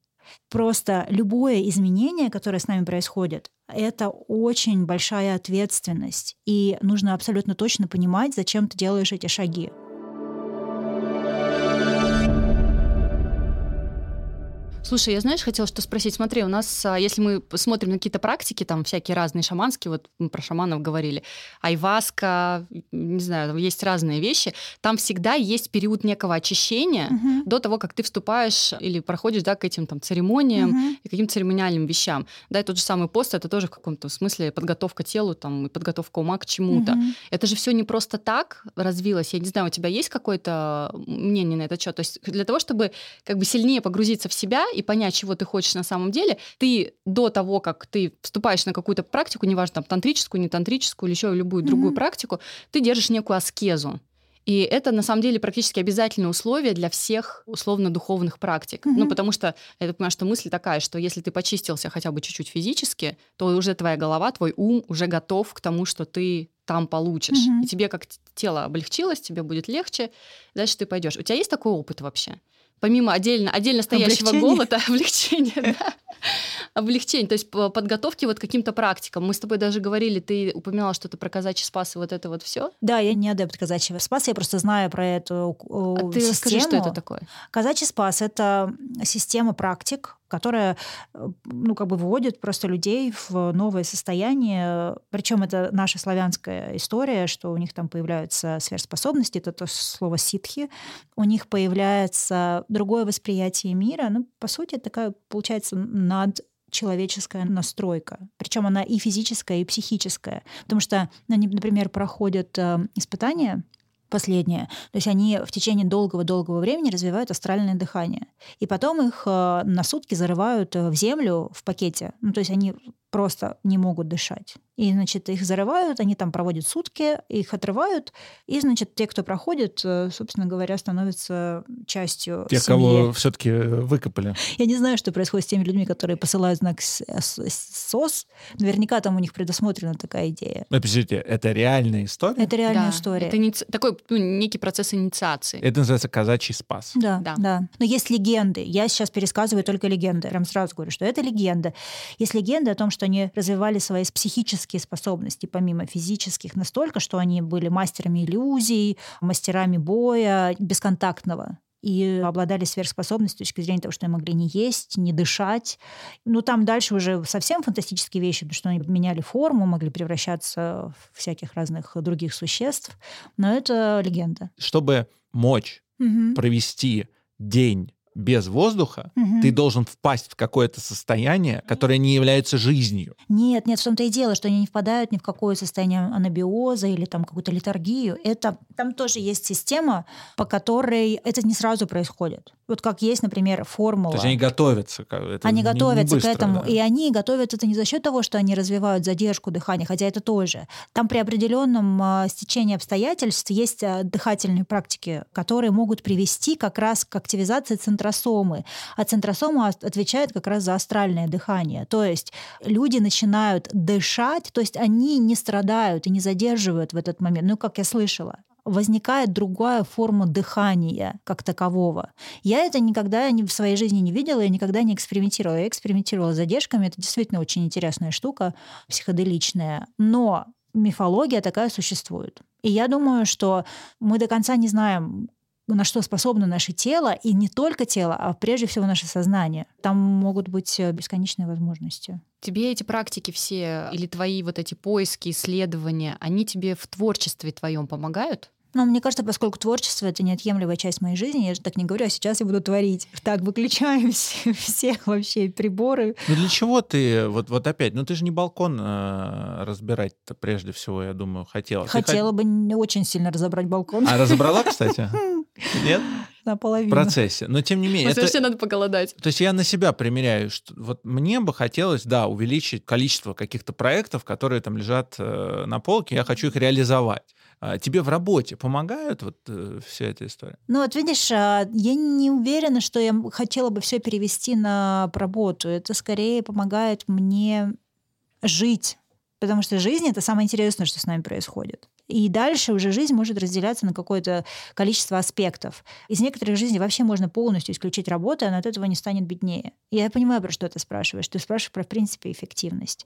Просто любое изменение, которое с нами происходит, это очень большая ответственность. И нужно абсолютно точно понимать, зачем ты делаешь эти шаги. Слушай, я, знаешь, хотела что спросить. Смотри, у нас, а, если мы смотрим на какие-то практики, там всякие разные шаманские, вот мы про шаманов говорили, айваска, не знаю, есть разные вещи, там всегда есть период некого очищения угу. до того, как ты вступаешь или проходишь, да, к этим там церемониям угу. и каким-то церемониальным вещам. Да, и тот же самый пост, это тоже в каком-то смысле подготовка телу, там, и подготовка ума к чему-то. Угу. Это же все не просто так развилось. Я не знаю, у тебя есть какое-то мнение на этот счет? То есть для того, чтобы как бы сильнее погрузиться в себя и понять, чего ты хочешь на самом деле, ты до того, как ты вступаешь на какую-то практику, неважно, там, тантрическую, не тантрическую или еще любую mm-hmm. другую практику, ты держишь некую аскезу. И это на самом деле практически обязательное условие для всех условно-духовных практик. Mm-hmm. Ну, потому что я понимаю, что мысль такая, что если ты почистился хотя бы чуть-чуть физически, то уже твоя голова, твой ум уже готов к тому, что ты там получишь. Mm-hmm. И тебе как тело облегчилось, тебе будет легче, дальше ты пойдешь. У тебя есть такой опыт вообще? Помимо отдельно, отдельно стоящего облегчение. голода, [laughs] облегчение, да, облегчение, то есть подготовки вот к каким-то практикам. Мы с тобой даже говорили, ты упоминала что-то про казачий спас и вот это вот все. Да, я не адепт казачьего спаса, я просто знаю про эту а ты расскажи, что это такое? Казачий спас — это система практик, которая э, ну, как бы выводит просто людей в новое состояние. Причем это наша славянская история, что у них там появляются сверхспособности, это то слово ситхи, у них появляется другое восприятие мира. Ну, по сути, такая получается над человеческая настройка. Причем она и физическая, и психическая. Потому что они, например, проходят э, испытания последнее. То есть они в течение долгого-долгого времени развивают астральное дыхание. И потом их э, на сутки зарывают в землю в пакете. Ну, то есть они просто не могут дышать. И, значит, их зарывают, они там проводят сутки, их отрывают, и, значит, те, кто проходит, э, собственно говоря, становятся частью Те, семьи. кого все-таки выкопали. Я не знаю, что происходит с теми людьми, которые посылают знак СОС. Наверняка там у них предусмотрена такая идея. Подождите, это реальная история? Это реальная да, история. Это иници... такой ну, некий процесс инициации. Это называется казачий спас. Да, да, да. Но есть легенды. Я сейчас пересказываю только легенды. Прям сразу говорю, что это легенда. Есть легенда о том, что они развивали свои психические способности помимо физических настолько, что они были мастерами иллюзий, мастерами боя бесконтактного и обладали сверхспособностью с точки зрения того, что они могли не есть, не дышать. Ну, там дальше уже совсем фантастические вещи, потому что они меняли форму, могли превращаться в всяких разных других существ. Но это легенда. Чтобы мочь угу. провести день без воздуха, угу. ты должен впасть в какое-то состояние, которое не является жизнью. Нет, нет, в том-то и дело, что они не впадают ни в какое состояние анабиоза или там какую-то литургию. Это там тоже есть система, по которой это не сразу происходит. Вот как есть, например, формула. То есть они готовятся. Это они не, готовятся не быстро, к этому. Да. И они готовятся это не за счет того, что они развивают задержку дыхания, хотя это тоже. Там при определенном э, стечении обстоятельств есть э, дыхательные практики, которые могут привести как раз к активизации центросомы. А центросома отвечает как раз за астральное дыхание. То есть люди начинают дышать, то есть они не страдают и не задерживают в этот момент. Ну, как я слышала возникает другая форма дыхания как такового. Я это никогда в своей жизни не видела, я никогда не экспериментировала. Я экспериментировала с задержками, это действительно очень интересная штука, психоделичная. Но мифология такая существует. И я думаю, что мы до конца не знаем, на что способно наше тело, и не только тело, а прежде всего наше сознание. Там могут быть э, бесконечные возможности. Тебе эти практики все или твои вот эти поиски, исследования, они тебе в творчестве твоем помогают? Но мне кажется, поскольку творчество — это неотъемлемая часть моей жизни, я же так не говорю, а сейчас я буду творить. Так, выключаем [laughs] все, все вообще приборы. Ну для чего ты, вот, вот опять, ну ты же не балкон э, разбирать-то прежде всего, я думаю, хотела. Хотела ты... бы не очень сильно разобрать балкон. А разобрала, кстати? [laughs] Нет? Наполовину. В процессе. Но тем не менее... Это... надо поголодать. То есть я на себя примеряю, что вот мне бы хотелось, да, увеличить количество каких-то проектов, которые там лежат э, на полке, я хочу их реализовать. А тебе в работе помогают вот э, вся эта история? Ну вот видишь, а, я не уверена, что я хотела бы все перевести на работу. Это скорее помогает мне жить, потому что жизнь это самое интересное, что с нами происходит. И дальше уже жизнь может разделяться на какое-то количество аспектов. Из некоторых жизней вообще можно полностью исключить работу, она от этого не станет беднее. Я понимаю, про что ты спрашиваешь. Ты спрашиваешь про, в принципе, эффективность.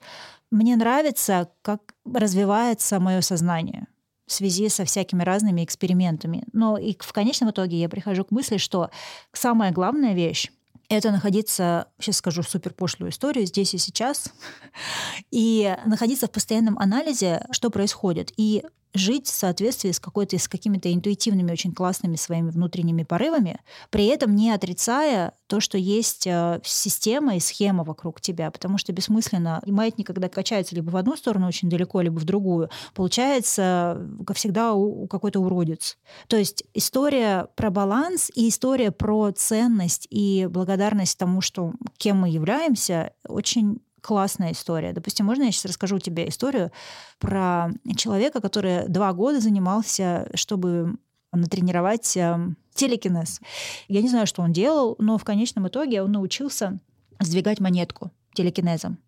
Мне нравится, как развивается мое сознание в связи со всякими разными экспериментами. Но и в конечном итоге я прихожу к мысли, что самая главная вещь это находиться, сейчас скажу супер пошлую историю, здесь и сейчас, [laughs] и находиться в постоянном анализе, что происходит. И жить в соответствии с, какой-то, с какими-то интуитивными, очень классными своими внутренними порывами, при этом не отрицая то, что есть э, система и схема вокруг тебя, потому что бессмысленно и маятник, когда качается либо в одну сторону очень далеко, либо в другую, получается, как всегда, у, у какой-то уродец. То есть история про баланс и история про ценность и благодарность тому, что кем мы являемся, очень классная история. Допустим, можно я сейчас расскажу тебе историю про человека, который два года занимался, чтобы натренировать э, телекинез. Я не знаю, что он делал, но в конечном итоге он научился сдвигать монетку телекинезом.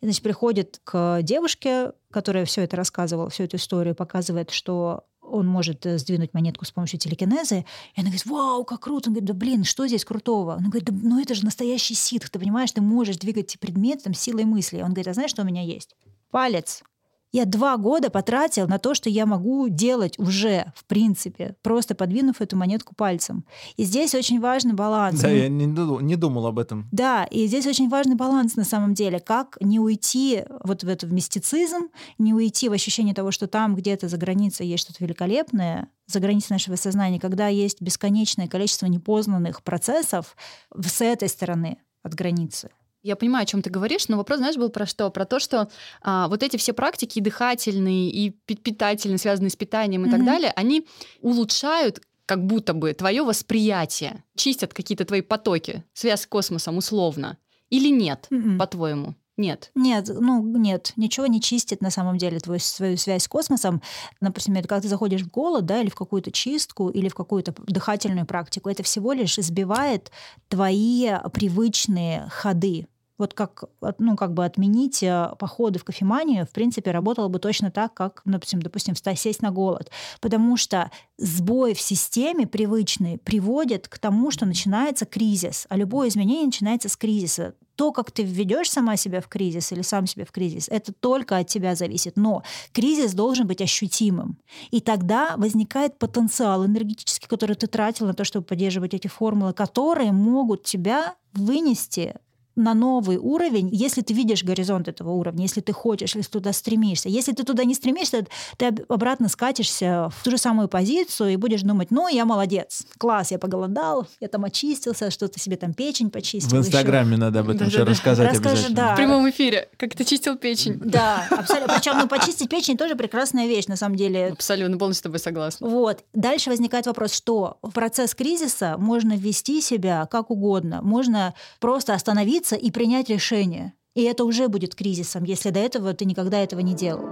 И, значит, приходит к девушке, которая все это рассказывала, всю эту историю, показывает, что он может э, сдвинуть монетку с помощью телекинеза, и она говорит, вау, как круто. Он говорит, да блин, что здесь крутого? Он говорит, да, ну это же настоящий ситх, ты понимаешь, ты можешь двигать предмет там, силой мысли. Он говорит, а знаешь, что у меня есть? Палец. Я два года потратил на то, что я могу делать уже, в принципе, просто подвинув эту монетку пальцем. И здесь очень важный баланс. Да, я не не думал об этом. Да, и здесь очень важный баланс на самом деле. Как не уйти вот в этот мистицизм, не уйти в ощущение того, что там где-то за границей есть что-то великолепное, за границей нашего сознания, когда есть бесконечное количество непознанных процессов с этой стороны от границы. Я понимаю, о чем ты говоришь, но вопрос, знаешь, был про что? Про то, что а, вот эти все практики дыхательные и питательные, связанные с питанием и mm-hmm. так далее, они улучшают как будто бы твое восприятие, чистят какие-то твои потоки, связь с космосом условно. Или нет, mm-hmm. по-твоему? Нет. Нет, ну нет, ничего не чистит на самом деле твою, свою связь с космосом. Например, когда ты заходишь в голод, да, или в какую-то чистку, или в какую-то дыхательную практику, это всего лишь сбивает твои привычные ходы вот как, ну, как бы отменить э, походы в кофеманию, в принципе, работало бы точно так, как, ну, допустим, допустим, сесть на голод. Потому что сбой в системе привычный приводит к тому, что начинается кризис. А любое изменение начинается с кризиса. То, как ты введешь сама себя в кризис или сам себя в кризис, это только от тебя зависит. Но кризис должен быть ощутимым. И тогда возникает потенциал энергетический, который ты тратил на то, чтобы поддерживать эти формулы, которые могут тебя вынести на новый уровень, если ты видишь горизонт этого уровня, если ты хочешь, если туда стремишься. Если ты туда не стремишься, ты обратно скатишься в ту же самую позицию и будешь думать, ну, я молодец, класс, я поголодал, я там очистился, что-то себе там печень почистил. В Инстаграме еще. надо об этом еще рассказать Расскажи, обязательно. Да. В прямом эфире, как ты чистил печень. Да, абсолютно. Причем ну, почистить печень тоже прекрасная вещь, на самом деле. Абсолютно, полностью с тобой согласна. Вот. Дальше возникает вопрос, что в процесс кризиса можно ввести себя как угодно. Можно просто остановиться остановиться и принять решение. И это уже будет кризисом, если до этого ты никогда этого не делал.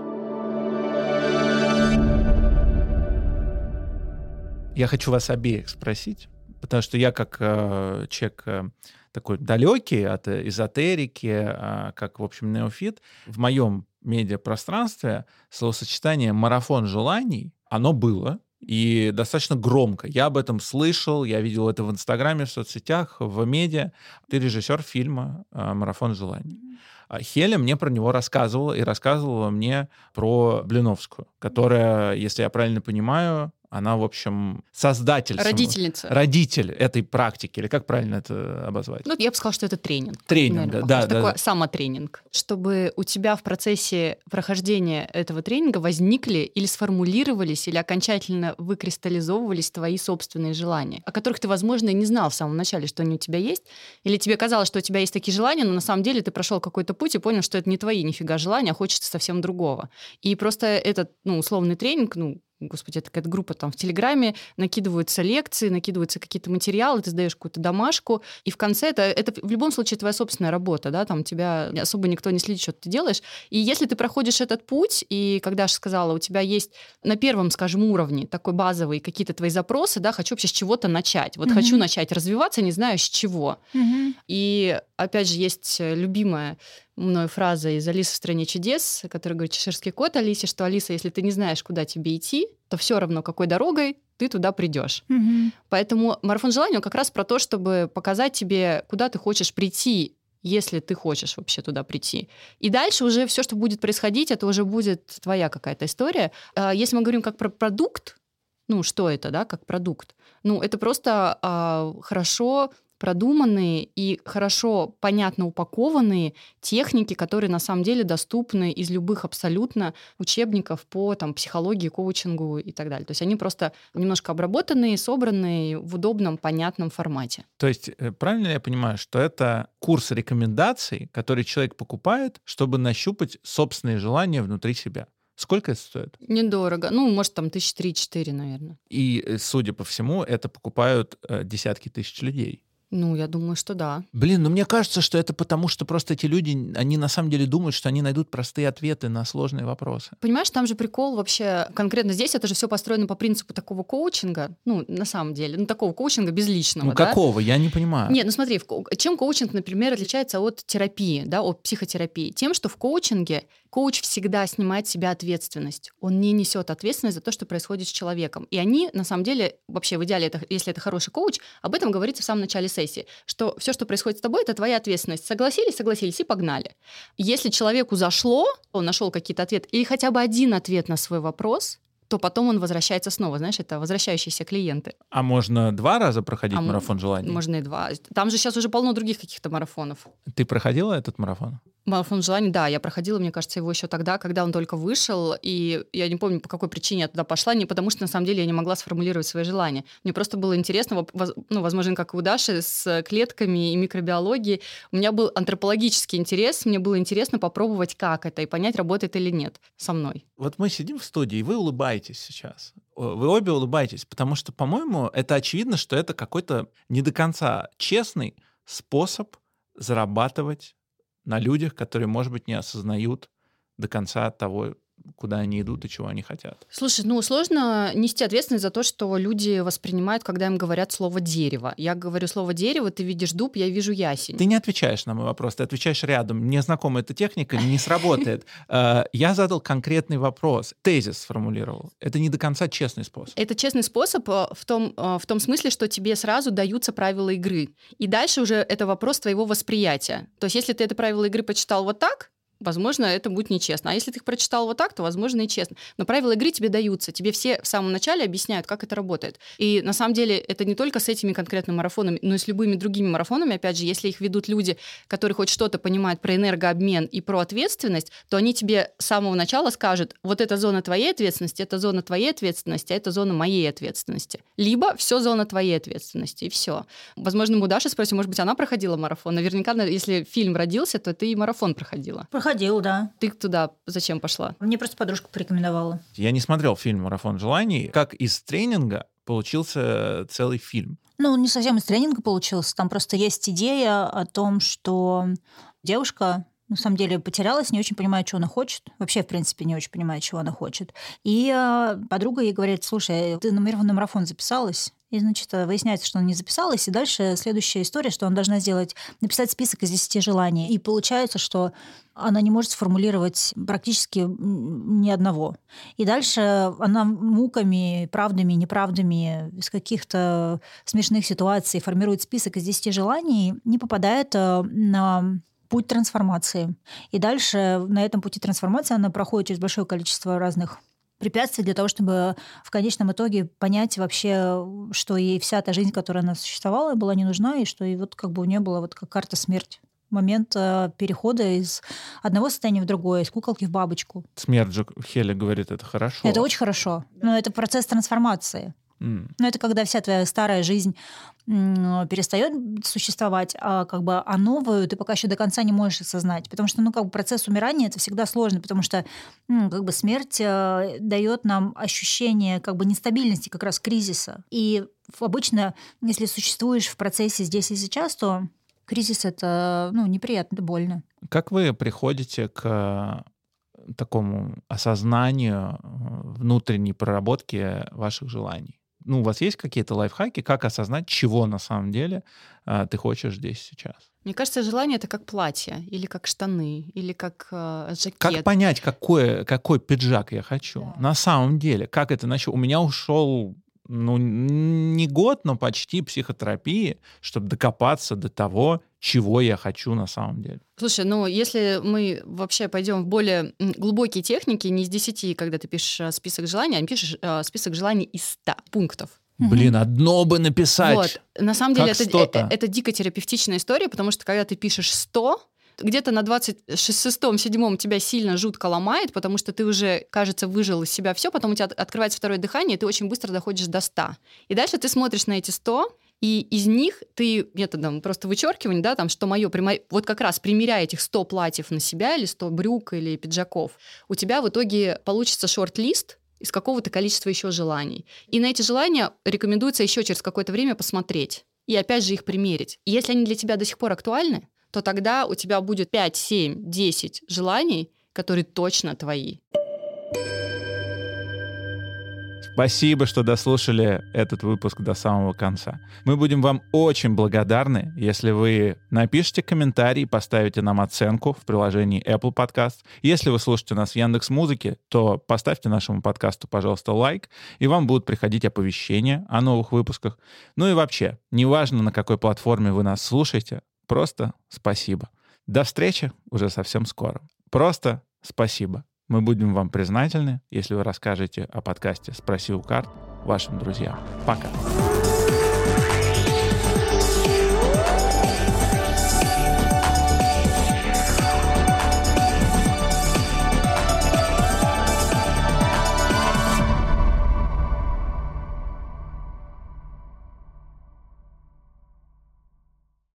Я хочу вас обеих спросить, потому что я как э, человек э, такой далекий от эзотерики, э, как, в общем, неофит, в моем медиапространстве словосочетание «марафон желаний», оно было, и достаточно громко. Я об этом слышал, я видел это в Инстаграме, в соцсетях, в медиа. Ты режиссер фильма э, «Марафон желаний». А Хеля мне про него рассказывала и рассказывала мне про Блиновскую, которая, если я правильно понимаю, Она, в общем, создатель. Родительница. Родитель этой практики, или как правильно это обозвать? Ну, я бы сказала, что это тренинг. Тренинг, да, да. Такой да. самотренинг. Чтобы у тебя в процессе прохождения этого тренинга возникли или сформулировались, или окончательно выкристаллизовывались твои собственные желания, о которых ты, возможно, и не знал в самом начале, что они у тебя есть, или тебе казалось, что у тебя есть такие желания, но на самом деле ты прошел какой-то путь и понял, что это не твои нифига желания, а хочется совсем другого. И просто этот, ну, условный тренинг, ну, господи, это какая-то группа там в Телеграме, накидываются лекции, накидываются какие-то материалы, ты сдаешь какую-то домашку, и в конце это, это в любом случае твоя собственная работа, да, там тебя особо никто не следит, что ты делаешь. И если ты проходишь этот путь, и когда я сказала, у тебя есть на первом, скажем, уровне такой базовый какие-то твои запросы, да, хочу вообще с чего-то начать. Вот mm-hmm. хочу начать развиваться, не знаю с чего. Mm-hmm. И опять же есть любимая мной фраза из «Алисы в стране чудес», которая говорит чеширский кот Алисе, что «Алиса, если ты не знаешь, куда тебе идти, то все равно, какой дорогой ты туда придешь. Mm-hmm. Поэтому марафон желания как раз про то, чтобы показать тебе, куда ты хочешь прийти, если ты хочешь вообще туда прийти. И дальше уже все, что будет происходить, это уже будет твоя какая-то история. А, если мы говорим как про продукт, ну, что это, да, как продукт? Ну, это просто а, хорошо продуманные и хорошо понятно упакованные техники, которые на самом деле доступны из любых абсолютно учебников по там, психологии, коучингу и так далее. То есть они просто немножко обработанные, собранные в удобном, понятном формате. То есть э, правильно я понимаю, что это курс рекомендаций, который человек покупает, чтобы нащупать собственные желания внутри себя? Сколько это стоит? Недорого. Ну, может, там тысяч три-четыре, наверное. И, э, судя по всему, это покупают э, десятки тысяч людей. Ну, я думаю, что да. Блин, ну мне кажется, что это потому, что просто эти люди, они на самом деле думают, что они найдут простые ответы на сложные вопросы. Понимаешь, там же прикол вообще, конкретно здесь это же все построено по принципу такого коучинга, ну, на самом деле, ну, такого коучинга безличного. Ну, да? какого? Я не понимаю. Нет, ну смотри, чем коучинг, например, отличается от терапии, да, от психотерапии? Тем, что в коучинге коуч всегда снимает с себя ответственность. Он не несет ответственность за то, что происходит с человеком. И они, на самом деле, вообще в идеале, это, если это хороший коуч, об этом говорится в самом начале сессии, что все, что происходит с тобой, это твоя ответственность. Согласились, согласились и погнали. Если человеку зашло, он нашел какие-то ответы, или хотя бы один ответ на свой вопрос, то потом он возвращается снова. Знаешь, это возвращающиеся клиенты. А можно два раза проходить а марафон желаний? Можно и два. Там же сейчас уже полно других каких-то марафонов. Ты проходила этот марафон? Марафон желаний, да, я проходила, мне кажется, его еще тогда, когда он только вышел, и я не помню, по какой причине я туда пошла, не потому что, на самом деле, я не могла сформулировать свои желания. Мне просто было интересно, ну, возможно, как и у Даши, с клетками и микробиологией. У меня был антропологический интерес, мне было интересно попробовать, как это, и понять, работает или нет со мной. Вот мы сидим в студии, и вы улыбаетесь сейчас. Вы обе улыбаетесь, потому что, по-моему, это очевидно, что это какой-то не до конца честный способ зарабатывать на людях, которые, может быть, не осознают до конца того, куда они идут и чего они хотят. Слушай, ну сложно нести ответственность за то, что люди воспринимают, когда им говорят слово дерево. Я говорю слово дерево, ты видишь дуб, я вижу ясень. Ты не отвечаешь на мой вопрос, ты отвечаешь рядом. Мне знакома эта техника, не сработает. Э, я задал конкретный вопрос, тезис сформулировал. Это не до конца честный способ. Это честный способ э, в том, э, в том смысле, что тебе сразу даются правила игры. И дальше уже это вопрос твоего восприятия. То есть если ты это правило игры почитал вот так, возможно, это будет нечестно. А если ты их прочитал вот так, то, возможно, и честно. Но правила игры тебе даются. Тебе все в самом начале объясняют, как это работает. И на самом деле это не только с этими конкретными марафонами, но и с любыми другими марафонами. Опять же, если их ведут люди, которые хоть что-то понимают про энергообмен и про ответственность, то они тебе с самого начала скажут, вот эта зона твоей ответственности, это зона твоей ответственности, а это зона моей ответственности. Либо все зона твоей ответственности, и все. Возможно, мы у Даши спросим, может быть, она проходила марафон. Наверняка, если фильм родился, то ты и марафон проходила. Ходил, да. Ты туда зачем пошла? Мне просто подружка порекомендовала. Я не смотрел фильм «Марафон желаний». Как из тренинга получился целый фильм? Ну, не совсем из тренинга получился. Там просто есть идея о том, что девушка на самом деле потерялась, не очень понимает, что она хочет. Вообще, в принципе, не очень понимает, чего она хочет. И э, подруга ей говорит, слушай, ты на марафон записалась? И, значит, выясняется, что она не записалась. И дальше следующая история, что она должна сделать, написать список из 10 желаний. И получается, что она не может сформулировать практически ни одного. И дальше она муками, правдами, неправдами, из каких-то смешных ситуаций формирует список из 10 желаний, не попадает э, на путь трансформации. И дальше на этом пути трансформации она проходит через большое количество разных препятствий для того, чтобы в конечном итоге понять вообще, что ей вся та жизнь, которая она существовала, была не нужна, и что и вот как бы у нее была вот как карта смерти момент э, перехода из одного состояния в другое, из куколки в бабочку. Смерть же Хеля говорит, это хорошо. Это очень хорошо. Но это процесс трансформации. Mm. Но это когда вся твоя старая жизнь перестает существовать, а как бы а новую ты пока еще до конца не можешь осознать, потому что ну как бы процесс умирания это всегда сложно, потому что ну, как бы смерть э, дает нам ощущение как бы нестабильности, как раз кризиса. И обычно, если существуешь в процессе здесь и сейчас, то кризис это ну неприятно, это больно. Как вы приходите к такому осознанию э, внутренней проработки ваших желаний? Ну, у вас есть какие-то лайфхаки, как осознать, чего на самом деле а, ты хочешь здесь сейчас? Мне кажется, желание это как платье, или как штаны, или как э, жакет. Как понять, какой, какой пиджак я хочу? Да. На самом деле, как это начало? У меня ушел ну, не год, но почти психотерапии, чтобы докопаться до того, чего я хочу на самом деле. Слушай, ну если мы вообще пойдем в более глубокие техники, не из 10, когда ты пишешь э, список желаний, а пишешь э, список желаний из 100 пунктов. Блин, одно бы написать. Вот. На самом деле это, это, это дико терапевтичная история, потому что когда ты пишешь 100, где-то на 26-7 тебя сильно жутко ломает, потому что ты уже, кажется, выжил из себя все, потом у тебя открывается второе дыхание, и ты очень быстро доходишь до 100. И дальше ты смотришь на эти 100, и из них ты методом просто вычеркивания, да, там, что мое, вот как раз примеряя этих 100 платьев на себя или 100 брюк или пиджаков, у тебя в итоге получится шорт-лист, из какого-то количества еще желаний. И на эти желания рекомендуется еще через какое-то время посмотреть и опять же их примерить. И если они для тебя до сих пор актуальны, то тогда у тебя будет 5, 7, 10 желаний, которые точно твои. Спасибо, что дослушали этот выпуск до самого конца. Мы будем вам очень благодарны, если вы напишите комментарий, поставите нам оценку в приложении Apple Podcast. Если вы слушаете нас в Яндекс Музыке, то поставьте нашему подкасту, пожалуйста, лайк, и вам будут приходить оповещения о новых выпусках. Ну и вообще, неважно, на какой платформе вы нас слушаете, Просто спасибо. До встречи уже совсем скоро. Просто спасибо. Мы будем вам признательны, если вы расскажете о подкасте «Спроси у карт» вашим друзьям. Пока.